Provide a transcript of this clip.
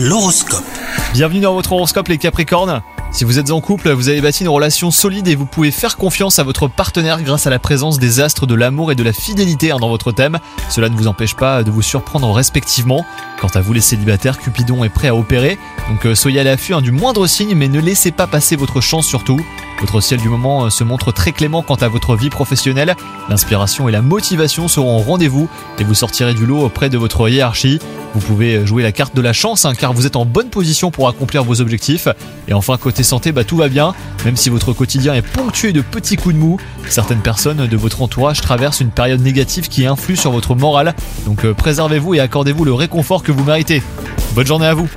L'horoscope. Bienvenue dans votre horoscope les Capricornes. Si vous êtes en couple, vous avez bâti une relation solide et vous pouvez faire confiance à votre partenaire grâce à la présence des astres de l'amour et de la fidélité hein, dans votre thème. Cela ne vous empêche pas de vous surprendre respectivement. Quant à vous les célibataires, Cupidon est prêt à opérer, donc euh, soyez à l'affût hein, du moindre signe mais ne laissez pas passer votre chance surtout. Votre ciel du moment euh, se montre très clément quant à votre vie professionnelle. L'inspiration et la motivation seront au rendez-vous et vous sortirez du lot auprès de votre hiérarchie. Vous pouvez jouer la carte de la chance hein, car vous êtes en bonne position pour accomplir vos objectifs. Et enfin côté santé, bah, tout va bien, même si votre quotidien est ponctué de petits coups de mou. Certaines personnes de votre entourage traversent une période négative qui influe sur votre morale. Donc euh, préservez-vous et accordez-vous le réconfort que vous méritez. Bonne journée à vous